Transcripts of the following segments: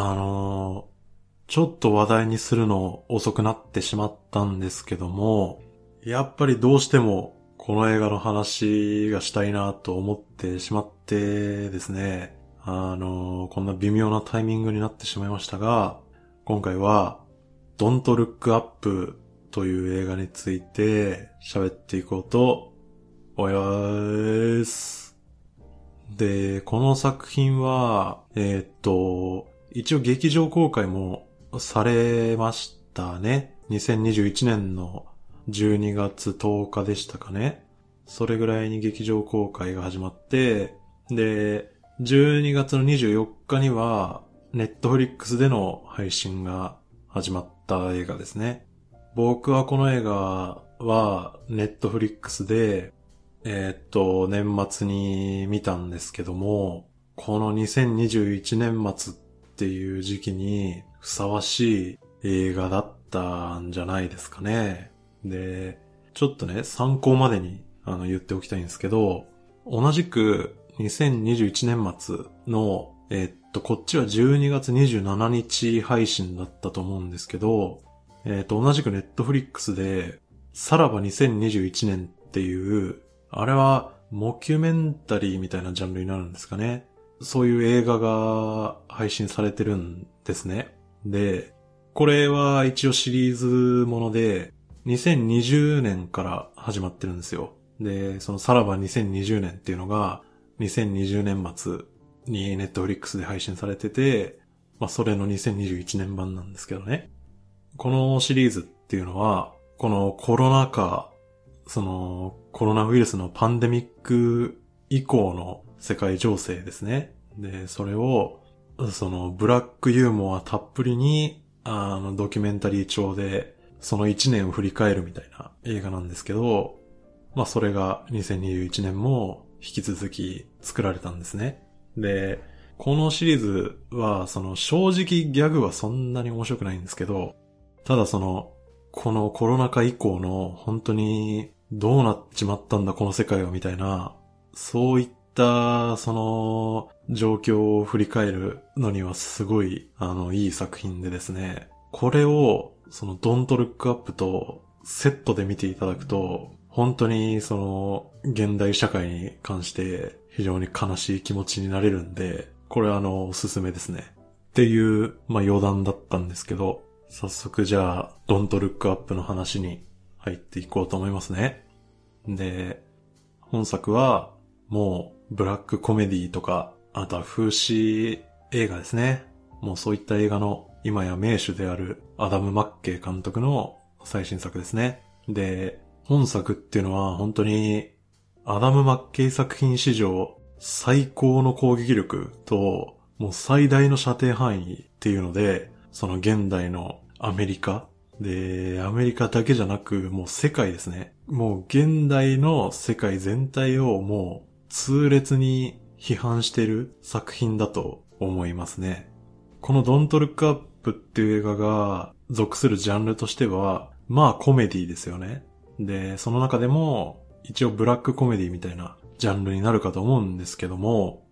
あのー、ちょっと話題にするの遅くなってしまったんですけども、やっぱりどうしてもこの映画の話がしたいなと思ってしまってですね、あのー、こんな微妙なタイミングになってしまいましたが、今回は、Don't Look Up という映画について喋っていこうと思います。で、この作品は、えー、っと、一応劇場公開もされましたね。2021年の12月10日でしたかね。それぐらいに劇場公開が始まって、で、12月の24日には、ネットフリックスでの配信が始まった映画ですね。僕はこの映画は、ネットフリックスで、えー、っと、年末に見たんですけども、この2021年末っっていう時期にふさわしい映画だったんじゃないですかね。で、ちょっとね、参考までにあの言っておきたいんですけど、同じく2021年末の、え、っと、こっちは12月27日配信だったと思うんですけど、え、っと、同じくネットフリックスで、さらば2021年っていう、あれは、モキュメンタリーみたいなジャンルになるんですかね。そういう映画が配信されてるんですね。で、これは一応シリーズもので、2020年から始まってるんですよ。で、そのさらば2020年っていうのが、2020年末にネットフリックスで配信されてて、まあそれの2021年版なんですけどね。このシリーズっていうのは、このコロナ禍、そのコロナウイルスのパンデミック以降の世界情勢ですね。で、それを、そのブラックユーモアたっぷりに、あの、ドキュメンタリー調で、その一年を振り返るみたいな映画なんですけど、まあそれが2021年も引き続き作られたんですね。で、このシリーズは、その正直ギャグはそんなに面白くないんですけど、ただその、このコロナ禍以降の本当にどうなっちまったんだこの世界はみたいな、そういったその状況を振り返るのにはすごいあのいい作品でですね、これをそのドントルックアップとセットで見ていただくと本当にその現代社会に関して非常に悲しい気持ちになれるんで、これはあのおすすめですね。っていう、まあ余談だったんですけど、早速じゃあ、ドントルックアップの話に入っていこうと思いますね。で、本作はもうブラックコメディとか、あとは風刺映画ですね。もうそういった映画の今や名手であるアダム・マッケイ監督の最新作ですね。で、本作っていうのは本当にアダム・マッケイ作品史上最高の攻撃力ともう最大の射程範囲っていうので、その現代のアメリカで、アメリカだけじゃなくもう世界ですね。もう現代の世界全体をもう痛烈に批判してる作品だと思いますね。この Don't Look Up っていう映画が属するジャンルとしては、まあコメディですよね。で、その中でも、一応ブラックコメディみたいなジャンルになるかと思うんですけども、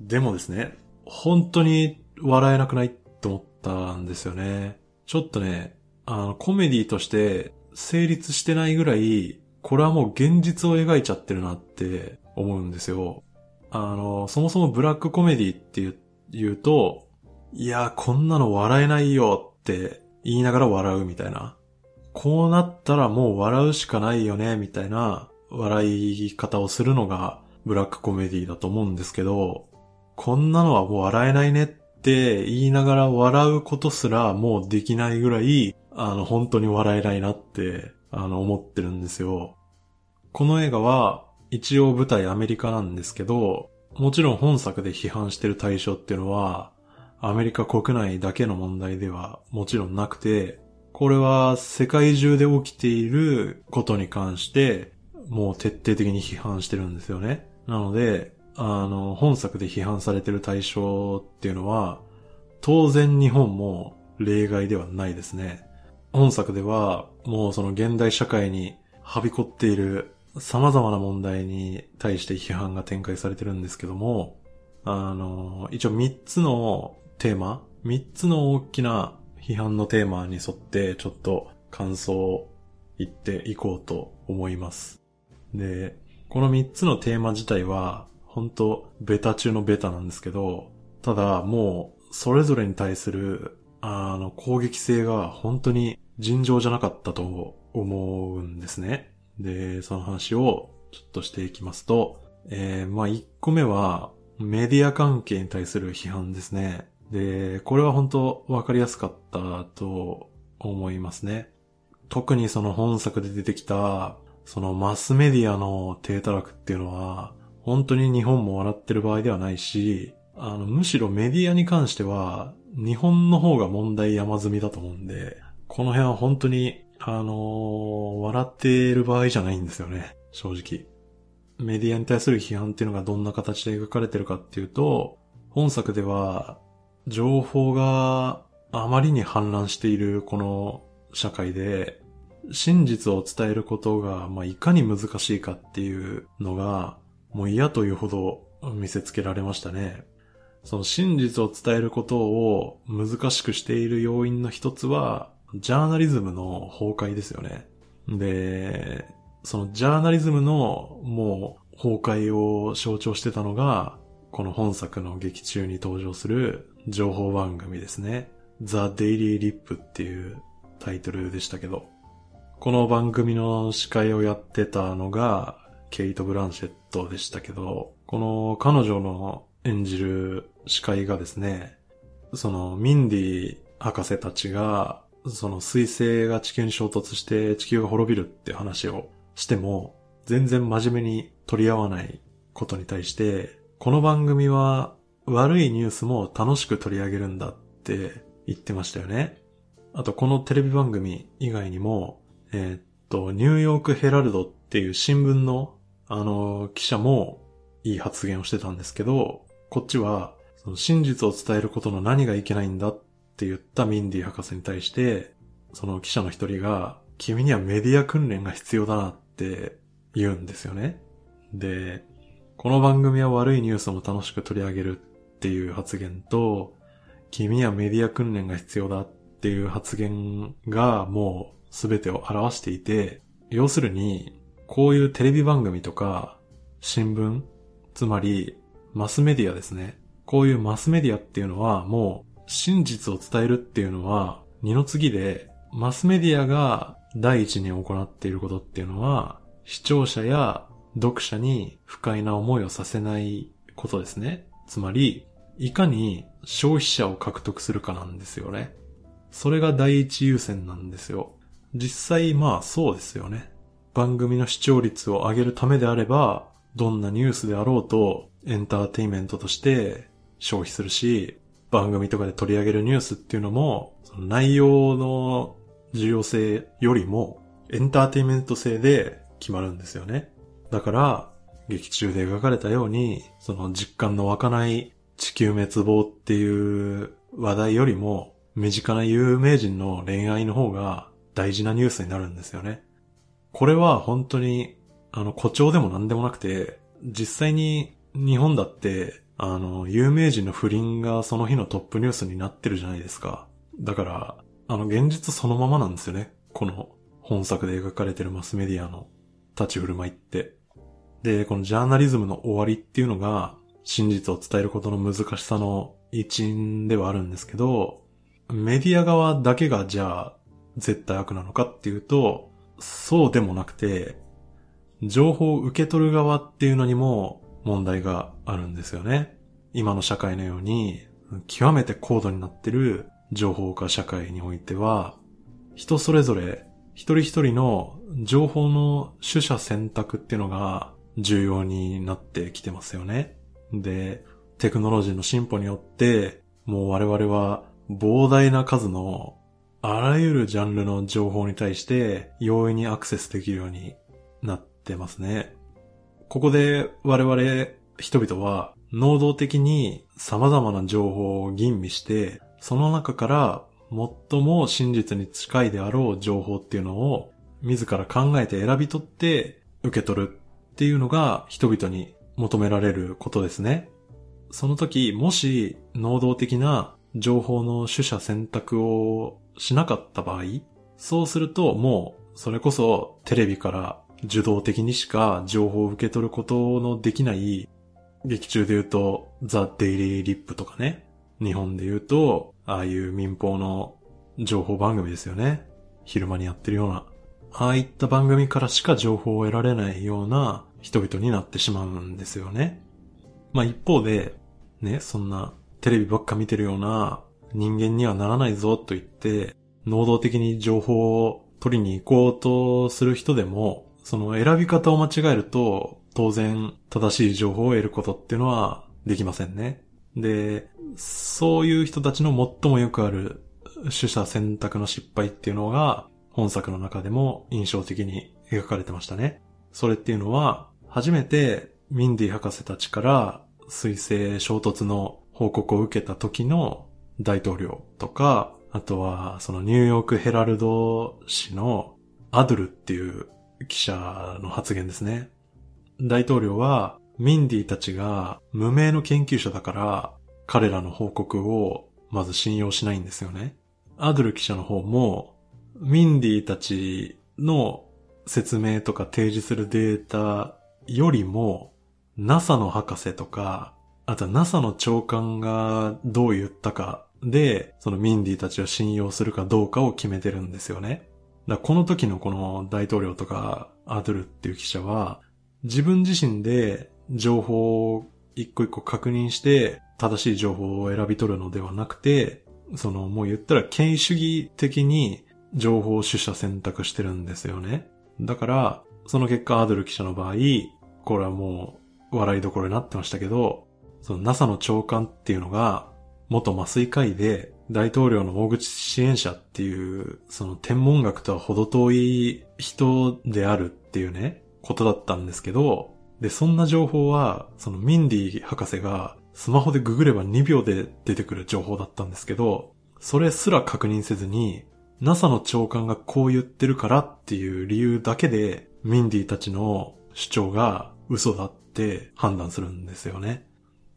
でもですね、本当に笑えなくないと思ったんですよね。ちょっとね、あの、コメディとして成立してないぐらい、これはもう現実を描いちゃってるなって思うんですよ。あの、そもそもブラックコメディって言うと、いや、こんなの笑えないよって言いながら笑うみたいな。こうなったらもう笑うしかないよね、みたいな笑い方をするのがブラックコメディだと思うんですけど、こんなのはもう笑えないねって言いながら笑うことすらもうできないぐらい、あの、本当に笑えないなって、あの、思ってるんですよ。この映画は、一応舞台アメリカなんですけど、もちろん本作で批判してる対象っていうのは、アメリカ国内だけの問題ではもちろんなくて、これは世界中で起きていることに関して、もう徹底的に批判してるんですよね。なので、あの、本作で批判されてる対象っていうのは、当然日本も例外ではないですね。本作では、もうその現代社会にはびこっている様々な問題に対して批判が展開されてるんですけども、あの、一応3つのテーマ3つの大きな批判のテーマに沿ってちょっと感想を言っていこうと思います。で、この3つのテーマ自体は本当ベタ中のベタなんですけど、ただもうそれぞれに対するあの攻撃性が本当に尋常じゃなかったと思うんですね。で、その話をちょっとしていきますと、えー、まあ1個目はメディア関係に対する批判ですね。で、これは本当わかりやすかったと思いますね。特にその本作で出てきた、そのマスメディアの低たらくっていうのは、本当に日本も笑ってる場合ではないし、あの、むしろメディアに関しては、日本の方が問題山積みだと思うんで、この辺は本当に、あのー、笑っている場合じゃないんですよね、正直。メディアに対する批判っていうのがどんな形で描かれてるかっていうと、本作では、情報があまりに氾濫しているこの社会で、真実を伝えることが、まあ、いかに難しいかっていうのが、もう嫌というほど見せつけられましたね。その真実を伝えることを難しくしている要因の一つは、ジャーナリズムの崩壊ですよね。で、そのジャーナリズムのもう崩壊を象徴してたのが、この本作の劇中に登場する情報番組ですね。The Daily Lip っていうタイトルでしたけど、この番組の司会をやってたのが、ケイト・ブランシェットでしたけど、この彼女の演じる司会がですね、そのミンディ博士たちが、その彗星が地球に衝突して地球が滅びるって話をしても、全然真面目に取り合わないことに対して、この番組は悪いニュースも楽しく取り上げるんだって言ってましたよね。あとこのテレビ番組以外にも、えー、っと、ニューヨークヘラルドっていう新聞のあの記者もいい発言をしてたんですけど、こっちはその真実を伝えることの何がいけないんだっって言ったミンディ博士に対して、その記者の一人が、君にはメディア訓練が必要だなって言うんですよね。で、この番組は悪いニュースも楽しく取り上げるっていう発言と、君にはメディア訓練が必要だっていう発言がもう全てを表していて、要するに、こういうテレビ番組とか、新聞、つまり、マスメディアですね。こういうマスメディアっていうのはもう真実を伝えるっていうのは二の次で、マスメディアが第一に行っていることっていうのは、視聴者や読者に不快な思いをさせないことですね。つまり、いかに消費者を獲得するかなんですよね。それが第一優先なんですよ。実際まあそうですよね。番組の視聴率を上げるためであれば、どんなニュースであろうとエンターテイメントとして消費するし、番組とかで取り上げるニュースっていうのも、その内容の重要性よりもエンターテイメント性で決まるんですよね。だから、劇中で描かれたように、その実感の湧かない地球滅亡っていう話題よりも、身近な有名人の恋愛の方が大事なニュースになるんですよね。これは本当に、あの、誇張でも何でもなくて、実際に日本だって、あの、有名人の不倫がその日のトップニュースになってるじゃないですか。だから、あの、現実そのままなんですよね。この本作で描かれてるマスメディアの立ち振る舞いって。で、このジャーナリズムの終わりっていうのが、真実を伝えることの難しさの一因ではあるんですけど、メディア側だけがじゃあ絶対悪なのかっていうと、そうでもなくて、情報を受け取る側っていうのにも問題があるんですよね。今の社会のように、極めて高度になってる情報化社会においては、人それぞれ一人一人の情報の取捨選択っていうのが重要になってきてますよね。で、テクノロジーの進歩によって、もう我々は膨大な数のあらゆるジャンルの情報に対して容易にアクセスできるようになってますね。ここで我々人々は能動的に様々な情報を吟味して、その中から最も真実に近いであろう情報っていうのを自ら考えて選び取って受け取るっていうのが人々に求められることですね。その時、もし能動的な情報の取捨選択をしなかった場合、そうするともうそれこそテレビから受動的にしか情報を受け取ることのできない劇中で言うとザ・デイリー・リップとかね。日本で言うと、ああいう民放の情報番組ですよね。昼間にやってるような。ああいった番組からしか情報を得られないような人々になってしまうんですよね。まあ一方で、ね、そんなテレビばっか見てるような人間にはならないぞと言って、能動的に情報を取りに行こうとする人でも、その選び方を間違えると、当然正しい情報を得ることっていうのはできませんね。で、そういう人たちの最もよくある取捨選択の失敗っていうのが、本作の中でも印象的に描かれてましたね。それっていうのは、初めてミンディ博士たちから水星衝突の報告を受けた時の大統領とか、あとはそのニューヨークヘラルド紙のアドルっていう記者の発言ですね。大統領はミンディたちが無名の研究者だから彼らの報告をまず信用しないんですよね。アドル記者の方もミンディたちの説明とか提示するデータよりも NASA の博士とか、あとは NASA の長官がどう言ったかで、そのミンディたちを信用するかどうかを決めてるんですよね。だこの時のこの大統領とかアドルっていう記者は、自分自身で情報を一個一個確認して正しい情報を選び取るのではなくて、そのもう言ったら権威主義的に情報を取捨選択してるんですよね。だから、その結果アドル記者の場合、これはもう笑いどころになってましたけど、その NASA の長官っていうのが元麻酔科医で大統領の大口支援者っていう、その天文学とは程遠い人であるっていうね、ことだったんですけど、で、そんな情報は、そのミンディ博士がスマホでググれば2秒で出てくる情報だったんですけど、それすら確認せずに、NASA の長官がこう言ってるからっていう理由だけで、ミンディたちの主張が嘘だって判断するんですよね。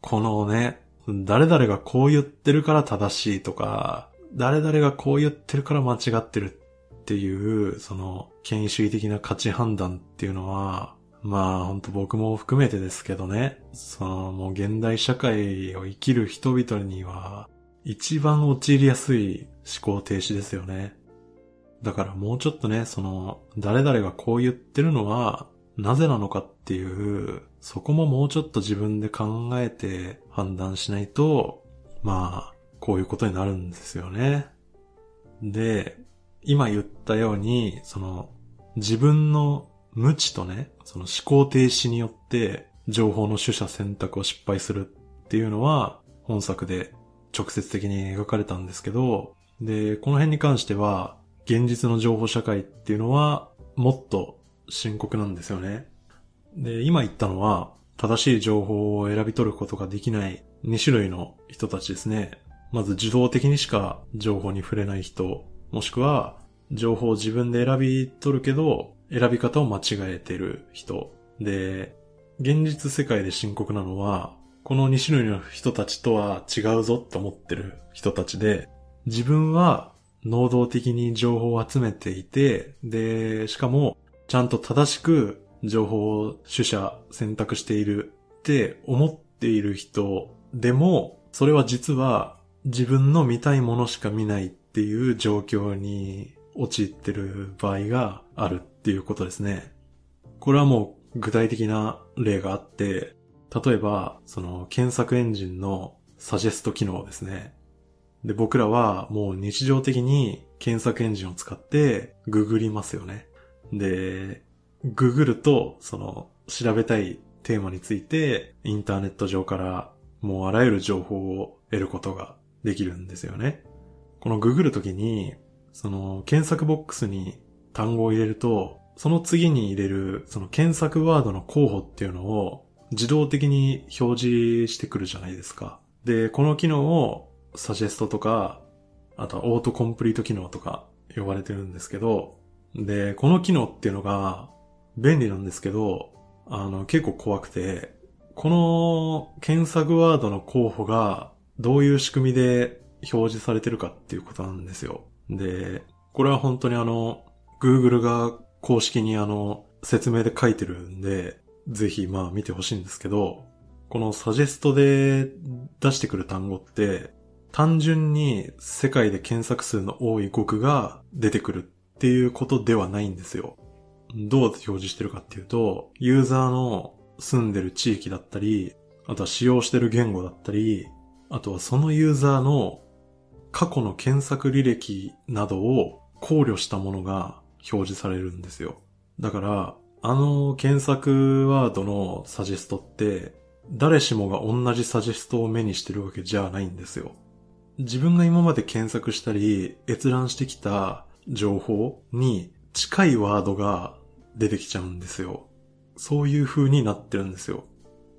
このね、誰々がこう言ってるから正しいとか、誰々がこう言ってるから間違ってるっていう、その、権威主義的な価値判断っていうのは、まあ、ほんと僕も含めてですけどね、その、もう現代社会を生きる人々には、一番陥りやすい思考停止ですよね。だからもうちょっとね、その、誰々がこう言ってるのは、なぜなのかっていう、そこももうちょっと自分で考えて判断しないと、まあ、こういうことになるんですよね。で、今言ったように、その、自分の無知とね、その思考停止によって情報の取捨選択を失敗するっていうのは本作で直接的に描かれたんですけど、で、この辺に関しては現実の情報社会っていうのはもっと深刻なんですよね。で、今言ったのは正しい情報を選び取ることができない2種類の人たちですね。まず受動的にしか情報に触れない人、もしくは情報を自分で選び取るけど選び方を間違えてる人。で、現実世界で深刻なのは、この2種類の人たちとは違うぞって思ってる人たちで、自分は能動的に情報を集めていて、で、しかもちゃんと正しく情報を取捨選択しているって思っている人でも、それは実は自分の見たいものしか見ないっていう状況に陥ってる場合があるっていうことですね。これはもう具体的な例があって、例えば、その検索エンジンのサジェスト機能ですね。で、僕らはもう日常的に検索エンジンを使ってググりますよね。で、ググると、その調べたいテーマについてインターネット上からもうあらゆる情報を得ることができるんですよね。このググるときにその検索ボックスに単語を入れると、その次に入れるその検索ワードの候補っていうのを自動的に表示してくるじゃないですか。で、この機能をサジェストとか、あとはオートコンプリート機能とか呼ばれてるんですけど、で、この機能っていうのが便利なんですけど、あの、結構怖くて、この検索ワードの候補がどういう仕組みで表示されてるかっていうことなんですよ。で、これは本当にあの、Google が公式にあの、説明で書いてるんで、ぜひまあ見てほしいんですけど、このサジェストで出してくる単語って、単純に世界で検索数の多い語句が出てくるっていうことではないんですよ。どうやって表示してるかっていうと、ユーザーの住んでる地域だったり、あとは使用してる言語だったり、あとはそのユーザーの過去の検索履歴などを考慮したものが表示されるんですよ。だから、あの検索ワードのサジェストって、誰しもが同じサジェストを目にしてるわけじゃないんですよ。自分が今まで検索したり閲覧してきた情報に近いワードが出てきちゃうんですよ。そういう風になってるんですよ。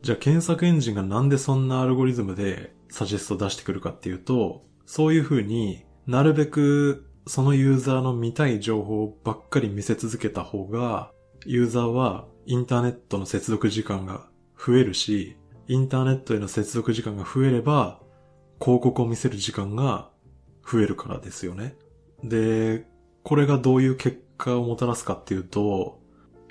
じゃあ検索エンジンがなんでそんなアルゴリズムでサジェスト出してくるかっていうと、そういう風になるべくそのユーザーの見たい情報ばっかり見せ続けた方が、ユーザーはインターネットの接続時間が増えるし、インターネットへの接続時間が増えれば、広告を見せる時間が増えるからですよね。で、これがどういう結果をもたらすかっていうと、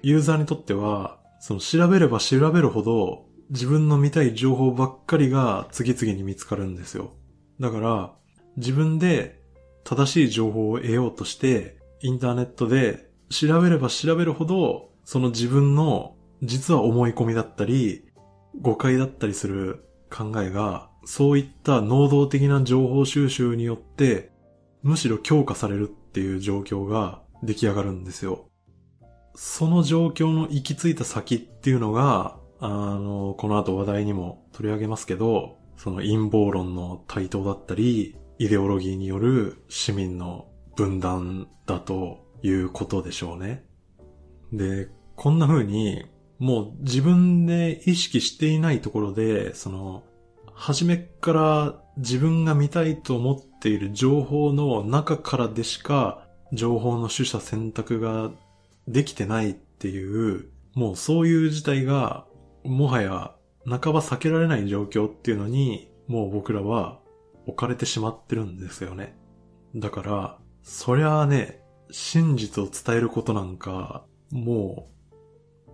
ユーザーにとっては、その調べれば調べるほど自分の見たい情報ばっかりが次々に見つかるんですよ。だから、自分で正しい情報を得ようとして、インターネットで調べれば調べるほど、その自分の実は思い込みだったり、誤解だったりする考えが、そういった能動的な情報収集によって、むしろ強化されるっていう状況が出来上がるんですよ。その状況の行き着いた先っていうのが、あの、この後話題にも取り上げますけど、その陰謀論の台頭だったり、イデオロギーによる市民の分断だということでしょうね。で、こんな風に、もう自分で意識していないところで、その、初めから自分が見たいと思っている情報の中からでしか情報の取捨選択ができてないっていう、もうそういう事態が、もはや半ば避けられない状況っていうのに、もう僕らは置かれてしまってるんですよね。だから、そりゃあね、真実を伝えることなんか、も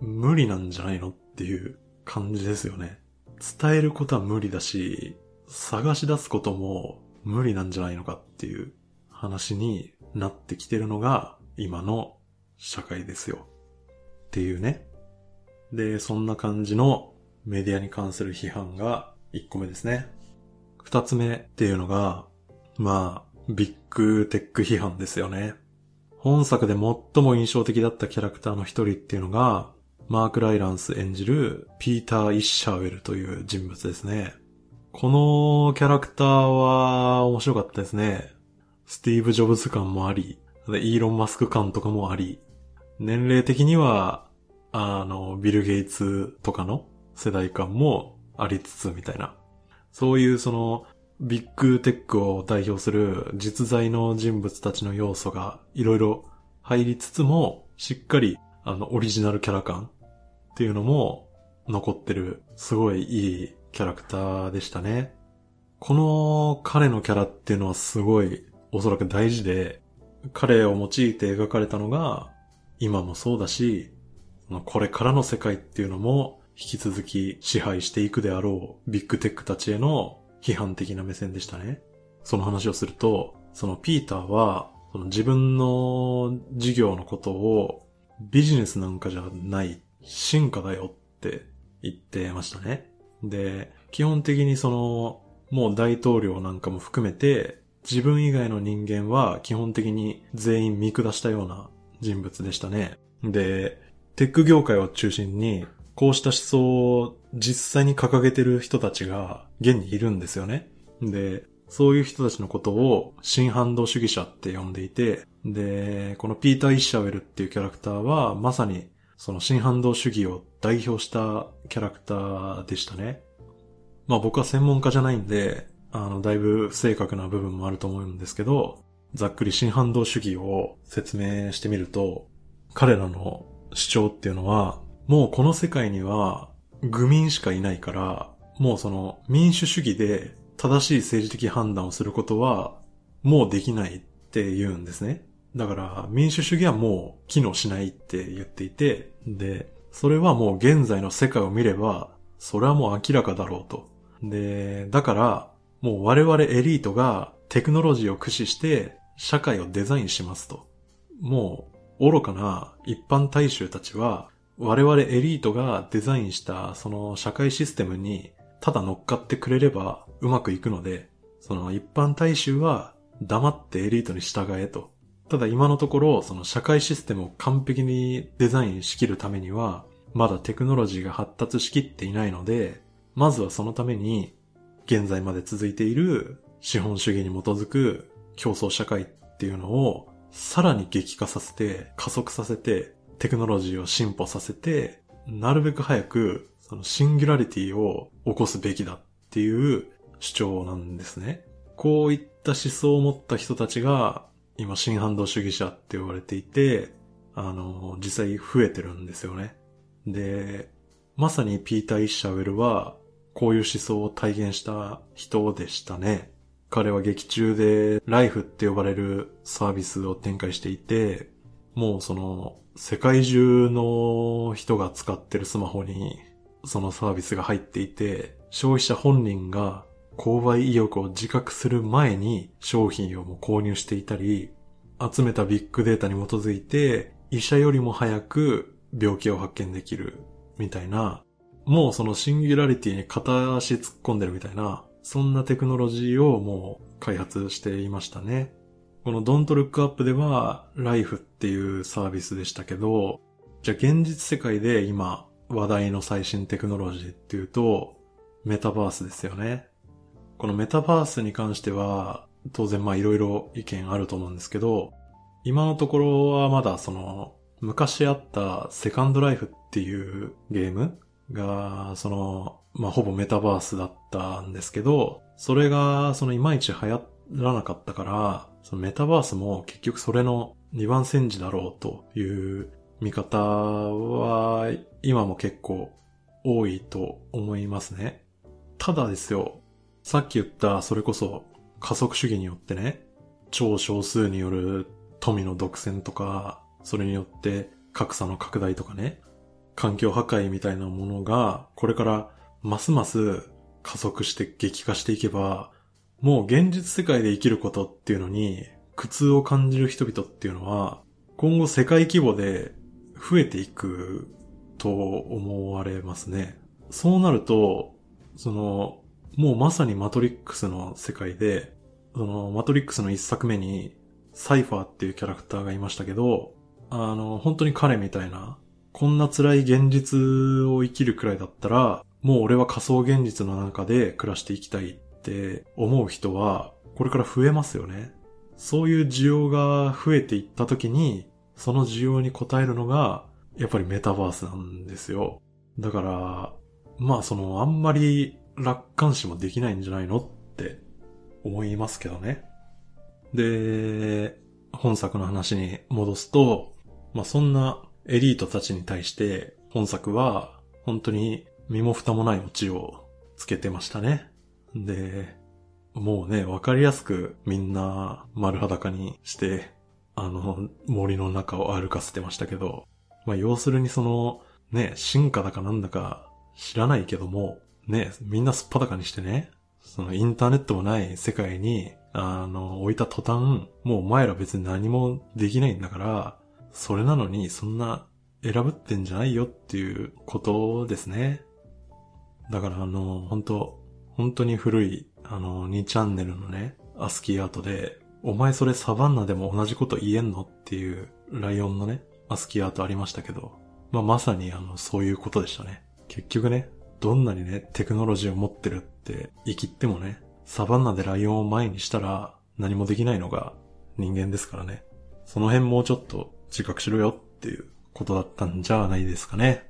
う、無理なんじゃないのっていう感じですよね。伝えることは無理だし、探し出すことも無理なんじゃないのかっていう話になってきてるのが今の社会ですよ。っていうね。で、そんな感じのメディアに関する批判が1個目ですね。2つ目っていうのが、まあ、ビッグテック批判ですよね。本作で最も印象的だったキャラクターの一人っていうのが、マーク・ライランス演じるピーター・イッシャーウェルという人物ですね。このキャラクターは面白かったですね。スティーブ・ジョブズ感もあり、イーロン・マスク感とかもあり、年齢的には、あの、ビル・ゲイツとかの世代感もありつつみたいな。そういうその、ビッグテックを代表する実在の人物たちの要素がいろいろ入りつつも、しっかりあのオリジナルキャラ感っていうのも残ってる、すごいいいキャラクターでしたね。この彼のキャラっていうのはすごいおそらく大事で、彼を用いて描かれたのが今もそうだし、これからの世界っていうのも引き続き支配していくであろうビッグテックたちへの批判的な目線でしたね。その話をすると、そのピーターは、その自分の事業のことをビジネスなんかじゃない進化だよって言ってましたね。で、基本的にその、もう大統領なんかも含めて、自分以外の人間は基本的に全員見下したような人物でしたね。で、テック業界を中心に、こうした思想を実際に掲げてる人たちが現にいるんですよね。で、そういう人たちのことを新反動主義者って呼んでいて、で、このピーター・イッシャウェルっていうキャラクターはまさにその新反動主義を代表したキャラクターでしたね。まあ僕は専門家じゃないんで、あの、だいぶ不正確な部分もあると思うんですけど、ざっくり新反動主義を説明してみると、彼らの主張っていうのは、もうこの世界には愚民しかいないから、もうその民主主義で正しい政治的判断をすることは、もうできないって言うんですね。だから民主主義はもう機能しないって言っていて、で、それはもう現在の世界を見れば、それはもう明らかだろうと。で、だから、もう我々エリートがテクノロジーを駆使して社会をデザインしますと。もう愚かな一般大衆たちは我々エリートがデザインしたその社会システムにただ乗っかってくれればうまくいくので、その一般大衆は黙ってエリートに従えと。ただ今のところ、その社会システムを完璧にデザインしきるためには、まだテクノロジーが発達しきっていないので、まずはそのために、現在まで続いている資本主義に基づく競争社会っていうのを、さらに激化させて、加速させて、テクノロジーを進歩させて、なるべく早く、そのシンギュラリティを起こすべきだっていう主張なんですね。こういった思想を持った人たちが、今、新反動主義者って言われていて、あの、実際増えてるんですよね。で、まさにピーター・イッシャウェルは、こういう思想を体現した人でしたね。彼は劇中でライフって呼ばれるサービスを展開していて、もうその世界中の人が使ってるスマホにそのサービスが入っていて、消費者本人が購買意欲を自覚する前に商品をも購入していたり、集めたビッグデータに基づいて医者よりも早く病気を発見できるみたいな、もうそのシンギュラリティに片足突っ込んでるみたいな、そんなテクノロジーをもう開発していましたね。この Don't Look Up では Life っていうサービスでしたけど、じゃあ現実世界で今話題の最新テクノロジーっていうと、メタバースですよね。このメタバースに関しては、当然まあいろいろ意見あると思うんですけど、今のところはまだその昔あったセカンドライフっていうゲームが、その、まあ、ほぼメタバースだったんですけど、それが、そのいまいち流行らなかったから、そのメタバースも結局それの2番戦時だろうという見方は、今も結構多いと思いますね。ただですよ、さっき言ったそれこそ加速主義によってね、超少数による富の独占とか、それによって格差の拡大とかね、環境破壊みたいなものが、これからますます加速して激化していけば、もう現実世界で生きることっていうのに苦痛を感じる人々っていうのは、今後世界規模で増えていくと思われますね。そうなると、その、もうまさにマトリックスの世界で、そのマトリックスの一作目にサイファーっていうキャラクターがいましたけど、あの、本当に彼みたいな、こんな辛い現実を生きるくらいだったら、もう俺は仮想現実の中で暮らしていきたいって思う人は、これから増えますよね。そういう需要が増えていった時に、その需要に応えるのが、やっぱりメタバースなんですよ。だから、まあその、あんまり楽観視もできないんじゃないのって思いますけどね。で、本作の話に戻すと、まあそんなエリートたちに対して本作は本当に身も蓋もないオチをつけてましたね。で、もうね、わかりやすくみんな丸裸にして、あの森の中を歩かせてましたけど、まあ要するにその、ね、進化だかなんだか知らないけども、ね、みんなすっぱだかにしてね、そのインターネットもない世界に、あの、置いた途端、もうお前ら別に何もできないんだから、それなのにそんな選ぶってんじゃないよっていうことですね。だからあの、本当本当に古い、あの、2チャンネルのね、アスキーアートで、お前それサバンナでも同じこと言えんのっていうライオンのね、アスキーアートありましたけど、まあ、まさにあの、そういうことでしたね。結局ね、どんなにね、テクノロジーを持ってるって言い切ってもね、サバンナでライオンを前にしたら何もできないのが人間ですからね。その辺もうちょっと自覚しろよっていうことだったんじゃないですかね。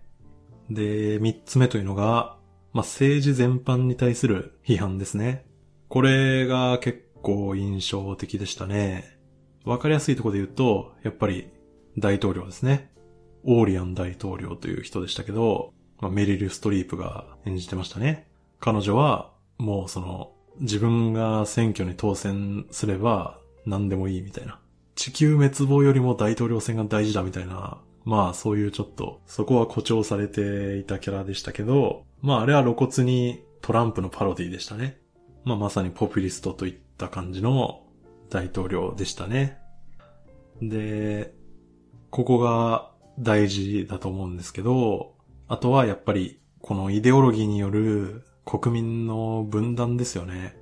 で、三つ目というのが、まあ、政治全般に対する批判ですね。これが結構印象的でしたね。わかりやすいところで言うと、やっぱり大統領ですね。オーリアン大統領という人でしたけど、まあ、メリル・ストリープが演じてましたね。彼女は、もうその、自分が選挙に当選すれば何でもいいみたいな。地球滅亡よりも大統領選が大事だみたいな、まあそういうちょっと、そこは誇張されていたキャラでしたけど、まああれは露骨にトランプのパロディでしたね。まあまさにポピュリストといった感じの大統領でしたね。で、ここが大事だと思うんですけど、あとはやっぱりこのイデオロギーによる国民の分断ですよね。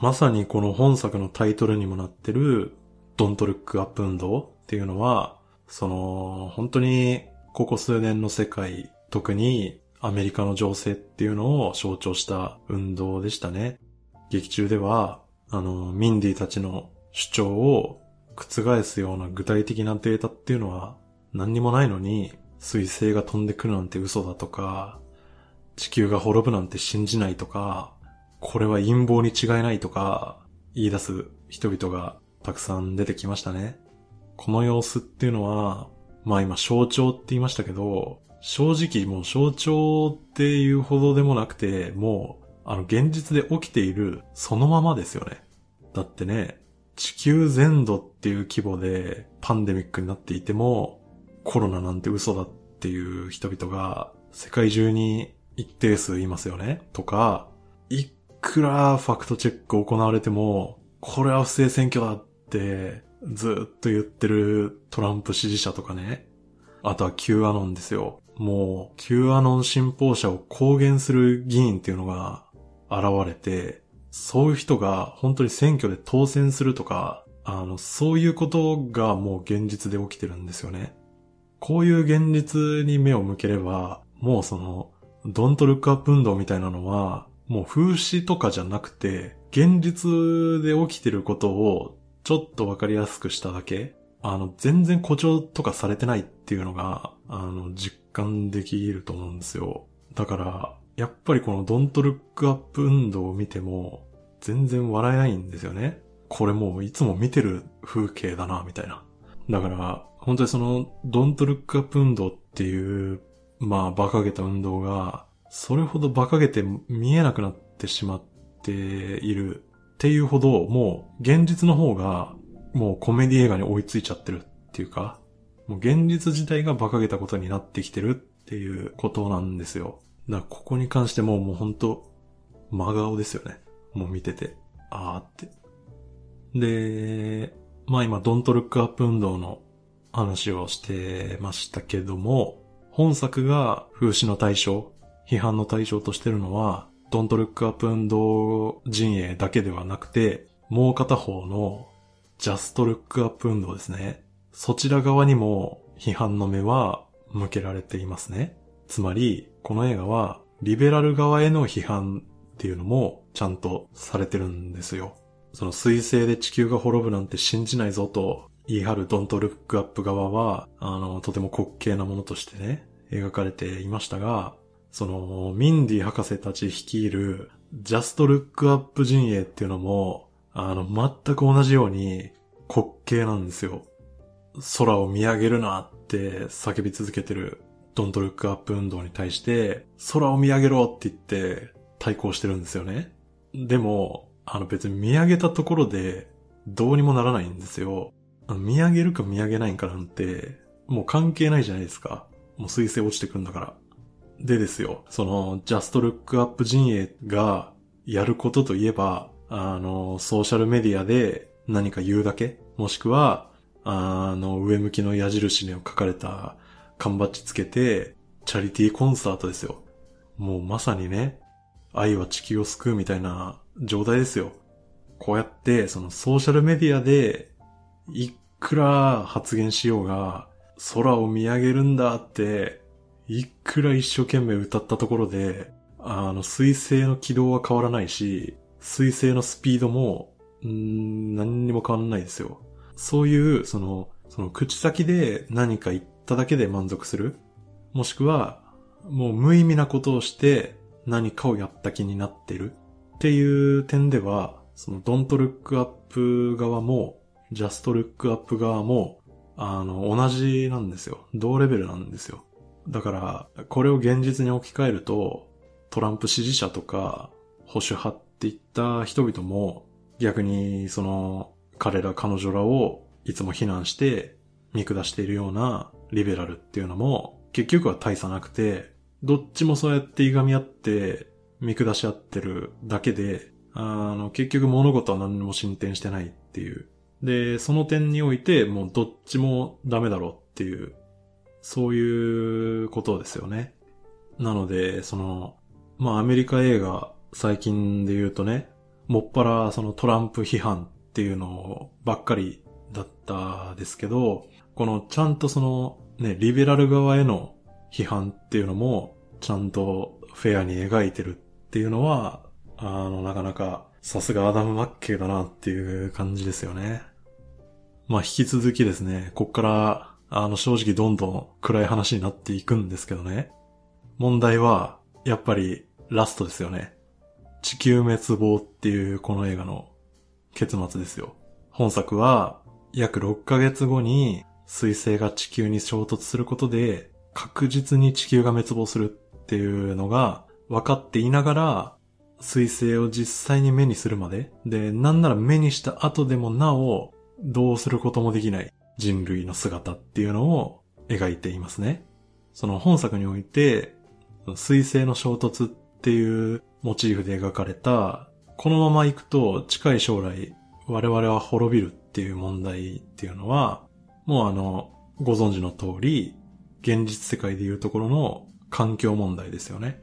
まさにこの本作のタイトルにもなってるドントルックアップ運動っていうのは、その、本当にここ数年の世界、特にアメリカの情勢っていうのを象徴した運動でしたね。劇中では、あの、ミンディたちの主張を覆すような具体的なデータっていうのは何にもないのに、彗星が飛んでくるなんて嘘だとか、地球が滅ぶなんて信じないとか、これは陰謀に違いないとか、言い出す人々がたくさん出てきましたね。この様子っていうのは、まあ今象徴って言いましたけど、正直もう象徴っていうほどでもなくて、もうあの現実で起きているそのままですよね。だってね、地球全土っていう規模でパンデミックになっていても、コロナなんて嘘だっていう人々が世界中に一定数いますよね。とか、いくらファクトチェック行われても、これは不正選挙だってずっと言ってるトランプ支持者とかね。あとは Q アノンですよ。もう Q アノン信奉者を公言する議員っていうのが現れて、そういう人が本当に選挙で当選するとか、あの、そういうことがもう現実で起きてるんですよね。こういう現実に目を向ければ、もうその、ドントルックアップ運動みたいなのは、もう風刺とかじゃなくて、現実で起きてることをちょっとわかりやすくしただけ、あの、全然誇張とかされてないっていうのが、あの、実感できると思うんですよ。だから、やっぱりこのドントルックアップ運動を見ても、全然笑えないんですよね。これもういつも見てる風景だな、みたいな。だから、本当にその、ドントルックアップ運動っていう、まあ、馬鹿げた運動が、それほど馬鹿げて見えなくなってしまっているっていうほど、もう、現実の方が、もうコメディ映画に追いついちゃってるっていうか、もう現実自体が馬鹿げたことになってきてるっていうことなんですよ。だからここに関してももうほんと、真顔ですよね。もう見てて、あーって。で、まあ今、ドントルックアップ運動の話をしてましたけども、本作が風刺の対象、批判の対象としてるのは、ドントルックアップ運動陣営だけではなくて、もう片方のジャストルックアップ運動ですね。そちら側にも批判の目は向けられていますね。つまり、この映画は、リベラル側への批判っていうのもちゃんとされてるんですよ。その彗星で地球が滅ぶなんて信じないぞと言い張るドントルックアップ側は、あの、とても滑稽なものとしてね、描かれていましたが、その、ミンディ博士たち率いるジャストルックアップ陣営っていうのも、あの、全く同じように滑稽なんですよ。空を見上げるなって叫び続けてるドントルックアップ運動に対して、空を見上げろって言って対抗してるんですよね。でも、あの別に見上げたところでどうにもならないんですよ。見上げるか見上げないかなんて、もう関係ないじゃないですか。もう彗星落ちてくんだから。でですよ、その、ジャストルックアップ陣営がやることといえば、あの、ソーシャルメディアで何か言うだけ？もしくは、あの、上向きの矢印に書かれた缶バッジつけて、チャリティーコンサートですよ。もうまさにね、愛は地球を救うみたいな状態ですよ。こうやって、そのソーシャルメディアで、いくら発言しようが、空を見上げるんだって、いくら一生懸命歌ったところで、あの、水星の軌道は変わらないし、水星のスピードも、ん何にも変わらないですよ。そういう、その、その口先で何か言っただけで満足する。もしくは、もう無意味なことをして何かをやった気になってる。っていう点では、そのドントルックアップ側も、ジャストルックアップ側も、あの、同じなんですよ。同レベルなんですよ。だから、これを現実に置き換えると、トランプ支持者とか、保守派っっていった人々も、逆にその彼ら彼女らをいつも非難して見下しているようなリベラルっていうのも結局は大差なくて、どっちもそうやっていがみ合って見下し合ってるだけで、あの、結局物事は何も進展してないっていう。で、その点においてもうどっちもダメだろうっていう、そういうことですよね。なので、その、まあアメリカ映画最近で言うとね、もっぱらそのトランプ批判っていうのばっかりだったですけど、このちゃんとそのね、リベラル側への批判っていうのもちゃんとフェアに描いてるっていうのは、あの、なかなかさすがアダム・マッケイだなっていう感じですよね。まあ引き続きですね、こっからあの正直どんどん暗い話になっていくんですけどね。問題は、やっぱりラストですよね。地球滅亡っていうこの映画の結末ですよ。本作は約6ヶ月後に水星が地球に衝突することで確実に地球が滅亡するっていうのが分かっていながら水星を実際に目にするまでで、なんなら目にした後でもなおどうすることもできない人類の姿っていうのを描いていますね。その本作において水星の衝突っっていうモチーフで描かれた、このまま行くと近い将来我々は滅びるっていう問題っていうのは、もうあの、ご存知の通り、現実世界でいうところの環境問題ですよね。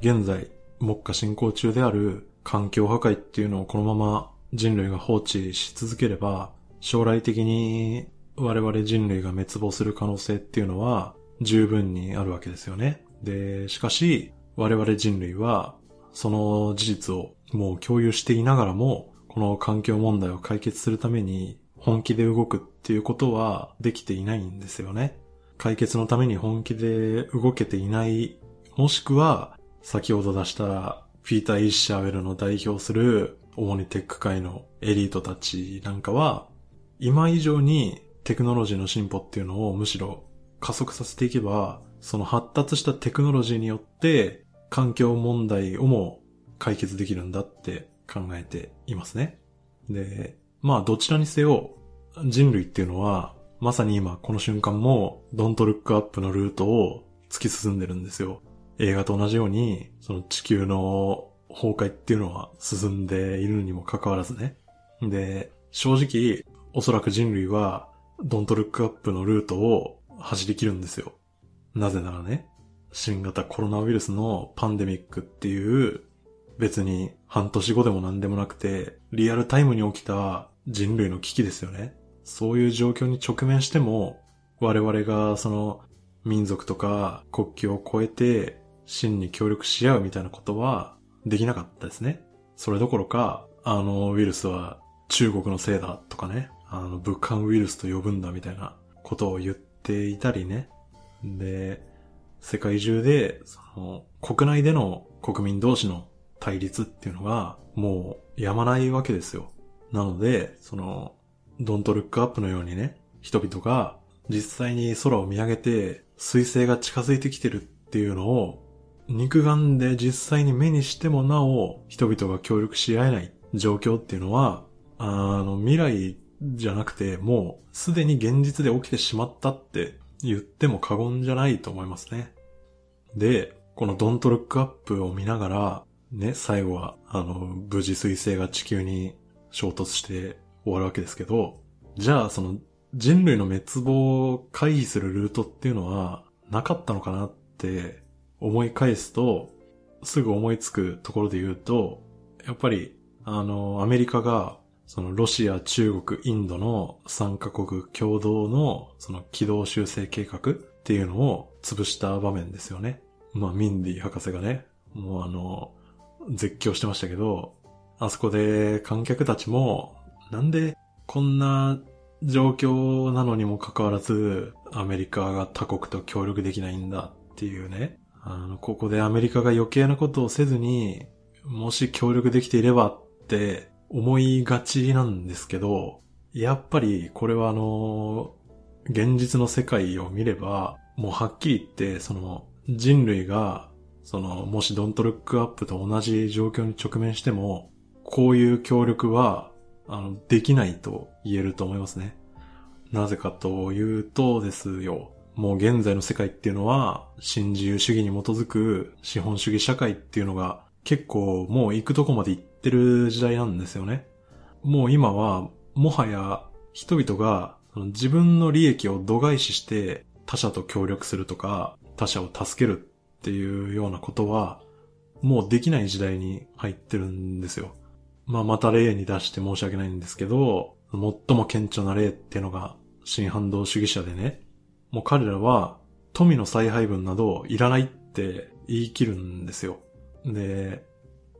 現在、目下進行中である環境破壊っていうのをこのまま人類が放置し続ければ、将来的に我々人類が滅亡する可能性っていうのは十分にあるわけですよね。で、しかし、我々人類は、その事実をもう共有していながらも、この環境問題を解決するために本気で動くっていうことはできていないんですよね。解決のために本気で動けていない、もしくは先ほど出したピーター・イッシャーウェルの代表する主にテック界のエリートたちなんかは今以上にテクノロジーの進歩っていうのをむしろ加速させていけばその発達したテクノロジーによって環境問題をも解決できるんだって考えていますね。で、まあどちらにせよ人類っていうのはまさに今この瞬間もドントルックアップのルートを突き進んでるんですよ。映画と同じようにその地球の崩壊っていうのは進んでいるにもかかわらずね。で、正直おそらく人類はドントルックアップのルートを走り切るんですよ。なぜならね、新型コロナウイルスのパンデミックっていう別に半年後でも何でもなくてリアルタイムに起きた人類の危機ですよね。そういう状況に直面しても我々がその民族とか国境を越えて真に協力し合うみたいなことはできなかったですね。それどころか、あのウイルスは中国のせいだとかね、あの武漢ウイルスと呼ぶんだみたいなことを言っていたりね、で、世界中で、その、国内での国民同士の対立っていうのが、もう、やまないわけですよ。なので、その、ドントルックアップのようにね、人々が実際に空を見上げて、彗星が近づいてきてるっていうのを、肉眼で実際に目にしてもなお、人々が協力し合えない状況っていうのは、あの、未来じゃなくて、もうすでに現実で起きてしまったって言っても過言じゃないと思いますね。で、このドントルックアップを見ながら、ね、最後は、あの、無事彗星が地球に衝突して終わるわけですけど、じゃあその人類の滅亡を回避するルートっていうのはなかったのかなって思い返すと、すぐ思いつくところで言うと、やっぱり、あの、アメリカがそのロシア、中国、インドの3カ国共同のその軌道修正計画っていうのを潰した場面ですよね。まあミンディ博士がね、もうあの、絶叫してましたけど、あそこで観客たちも、なんでこんな状況なのにもかかわらず、アメリカが他国と協力できないんだっていうね。あの、ここでアメリカが余計なことをせずに、もし協力できていればって思いがちなんですけど、やっぱりこれはあの、現実の世界を見れば、もうはっきり言って、その人類がその、もしドントルックアップと同じ状況に直面しても、こういう協力は、あの、できないと言えると思いますね。なぜかというとですよ。もう現在の世界っていうのは、新自由主義に基づく資本主義社会っていうのが結構もう行くとこまで行っててる時代なんですよね。もう今は、もはや人々が自分の利益を度外視して他者と協力するとか、他者を助けるっていうようなことは、もうできない時代に入ってるんですよ。まあまた例に出して申し訳ないんですけど、最も顕著な例っていうのが新反動主義者でね、もう彼らは富の再配分などいらないって言い切るんですよ。で、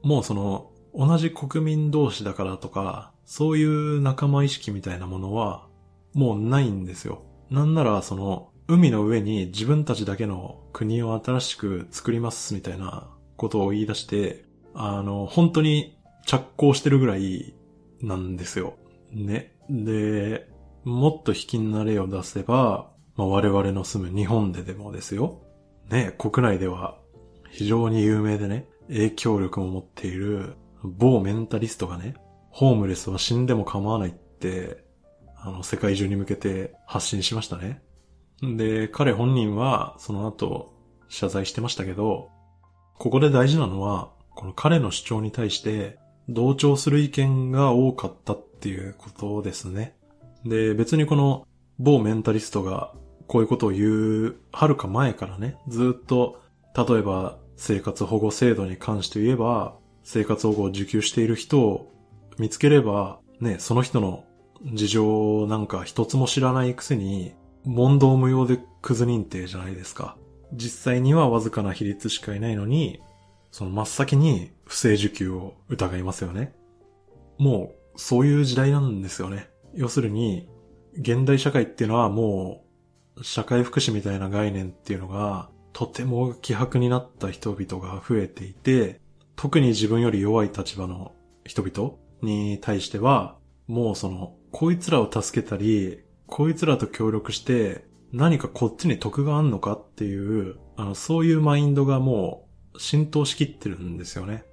もうその同じ国民同士だからとか、そういう仲間意識みたいなものはもうないんですよ。なんならその海の上に自分たちだけの国を新しく作りますみたいなことを言い出して、あの、本当に着工してるぐらいなんですよ。ね。で、もっと卑近な例を出せば、まあ、我々の住む日本ででもですよ。ね、国内では非常に有名でね、影響力も持っている某メンタリストがね、ホームレスは死んでも構わないって、あの、世界中に向けて発信しましたね。で、彼本人はその後謝罪してましたけど、ここで大事なのは、この彼の主張に対して同調する意見が多かったっていうことですね。で、別にこの某メンタリストがこういうことを言う、はるか前からね、ずっと、例えば生活保護制度に関して言えば、生活保護を受給している人を見つければ、ね、その人の事情なんか一つも知らないくせに、問答無用でクズ認定じゃないですか。実際にはわずかな比率しかいないのに、その真っ先に不正受給を疑いますよね。もう、そういう時代なんですよね。要するに、現代社会っていうのはもう、社会福祉みたいな概念っていうのが、とても希薄になった人々が増えていて、特に自分より弱い立場の人々に対しては、もうその、こいつらを助けたり、こいつらと協力して、何かこっちに得があんのかっていう、あの、そういうマインドがもう浸透しきってるんですよね。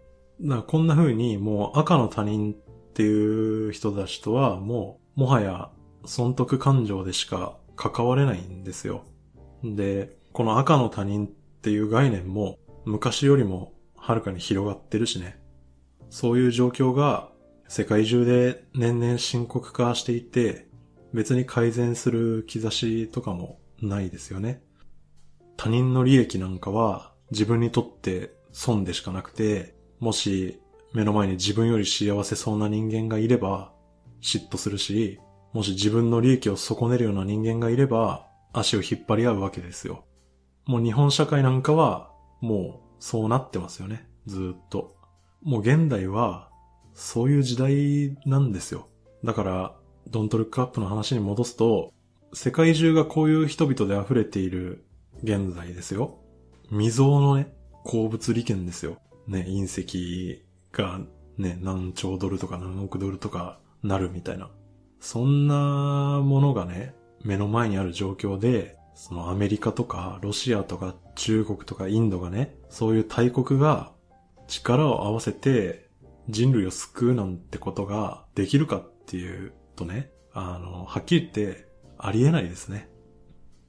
だからこんな風にもう赤の他人っていう人たちとはもう、もはや損得感情でしか関われないんですよ。で、この赤の他人っていう概念も昔よりもはるかに広がってるしね。そういう状況が世界中で年々深刻化していて、別に改善する兆しとかもないですよね。他人の利益なんかは自分にとって損でしかなくて、もし目の前に自分より幸せそうな人間がいれば嫉妬するし、もし自分の利益を損ねるような人間がいれば足を引っ張り合うわけですよ。もう日本社会なんかはもうそうなってますよね。ずっと。もう現代はそういう時代なんですよ。だから、ドントルックアップの話に戻すと、世界中がこういう人々で溢れている現在ですよ。未曾有のね、鉱物利権ですよ。ね、隕石がね、何兆ドルとか何億ドルとかなるみたいな。そんなものがね、目の前にある状況で、そのアメリカとかロシアとか中国とかインドがね、そういう大国が力を合わせて人類を救うなんてことができるかっていうとね、あの、はっきり言ってありえないですね。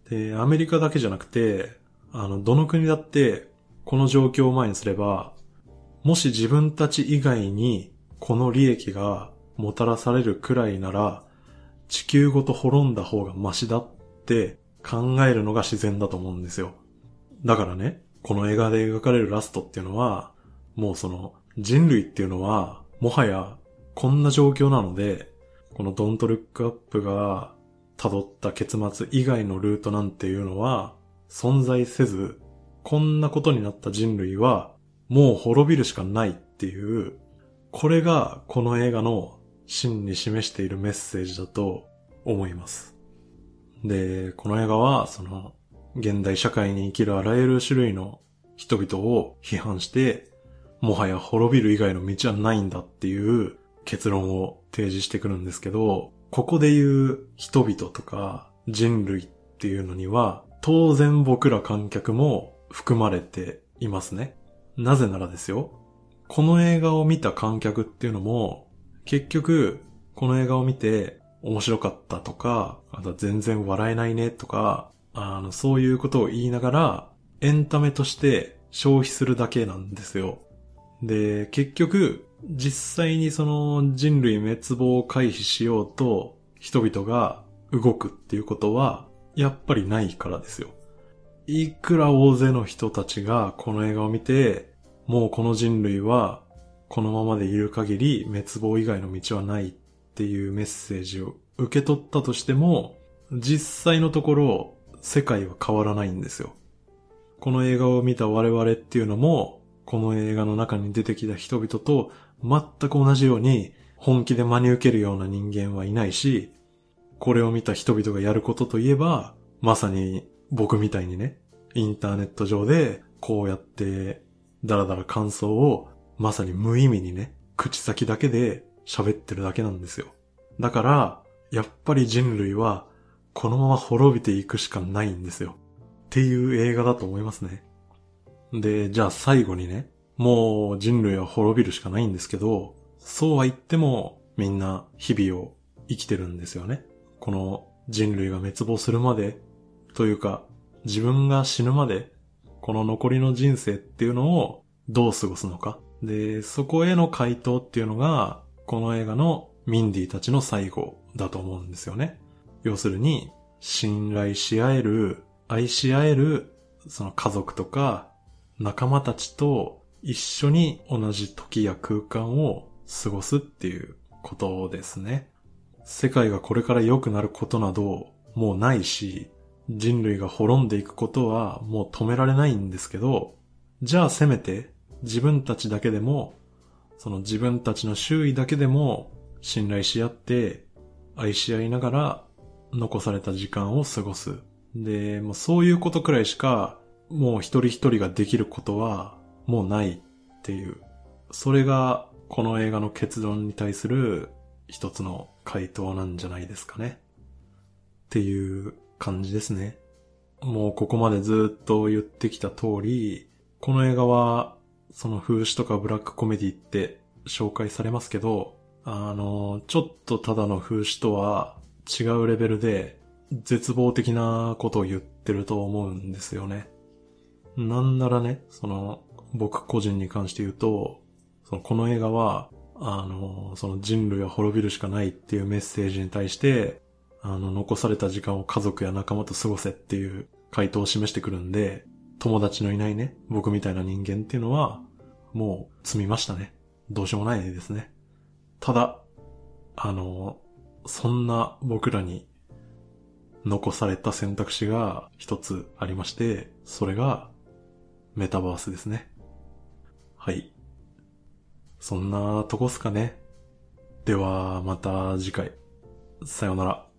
で、アメリカだけじゃなくて、あの、どの国だってこの状況を前にすれば、もし自分たち以外にこの利益がもたらされるくらいなら、地球ごと滅んだ方がマシだって考えるのが自然だと思うんですよ。だからね、この映画で描かれるラストっていうのは、もうその人類っていうのは、もはやこんな状況なので、このドントルックアップが辿った結末以外のルートなんていうのは存在せず、こんなことになった人類はもう滅びるしかないっていう、これがこの映画の真に示しているメッセージだと思います。で、この映画はその現代社会に生きるあらゆる種類の人々を批判してもはや滅びる以外の道はないんだっていう結論を提示してくるんですけど、ここで言う人々とか人類っていうのには、当然僕ら観客も含まれていますね。なぜならですよ。この映画を見た観客っていうのも、結局、この映画を見て面白かったとか、あと全然笑えないねとか、あの、そういうことを言いながら、エンタメとして消費するだけなんですよ。で、結局、実際にその人類滅亡を回避しようと人々が動くっていうことは、やっぱりないからですよ。いくら大勢の人たちがこの映画を見て、もうこの人類はこのままでいる限り滅亡以外の道はないっていうメッセージを受け取ったとしても、実際のところ世界は変わらないんですよ。この映画を見た我々っていうのも、この映画の中に出てきた人々と全く同じように本気で真に受けるような人間はいないし、これを見た人々がやることといえば、まさに僕みたいにね、インターネット上でこうやってダラダラ感想をまさに無意味にね、口先だけで喋ってるだけなんですよ。だから、やっぱり人類はこのまま滅びていくしかないんですよ。っていう映画だと思いますね。で、じゃあ最後にね、もう人類は滅びるしかないんですけど、そうは言ってもみんな日々を生きてるんですよね。この人類が滅亡するまで、というか自分が死ぬまで、この残りの人生っていうのをどう過ごすのか。で、そこへの回答っていうのが、この映画のミンディたちの最後だと思うんですよね。要するに、信頼し合える、愛し合える、その家族とか仲間たちと一緒に同じ時や空間を過ごすっていうことですね。世界がこれから良くなることなどもうないし、人類が滅んでいくことはもう止められないんですけど、じゃあせめて自分たちだけでも、その自分たちの周囲だけでも信頼し合って愛し合いながら残された時間を過ごす。で、もうそういうことくらいしか、もう一人一人ができることは、もうないっていう。それが、この映画の結論に対する一つの回答なんじゃないですかね。っていう感じですね。もうここまでずっと言ってきた通り、この映画は、その風刺とかブラックコメディって紹介されますけど、あの、ちょっとただの風刺とは違うレベルで絶望的なことを言ってると思うんですよね。なんならね、その、僕個人に関して言うと、そのこの映画は、あの、その人類は滅びるしかないっていうメッセージに対して、あの、残された時間を家族や仲間と過ごせっていう回答を示してくるんで、友達のいないね、僕みたいな人間っていうのは、もう積みましたね。どうしようもないですね。ただ、あの、そんな僕らに残された選択肢が一つありまして、それがメタバースですね。はい。そんなとこっすかね。では、また次回。さようなら。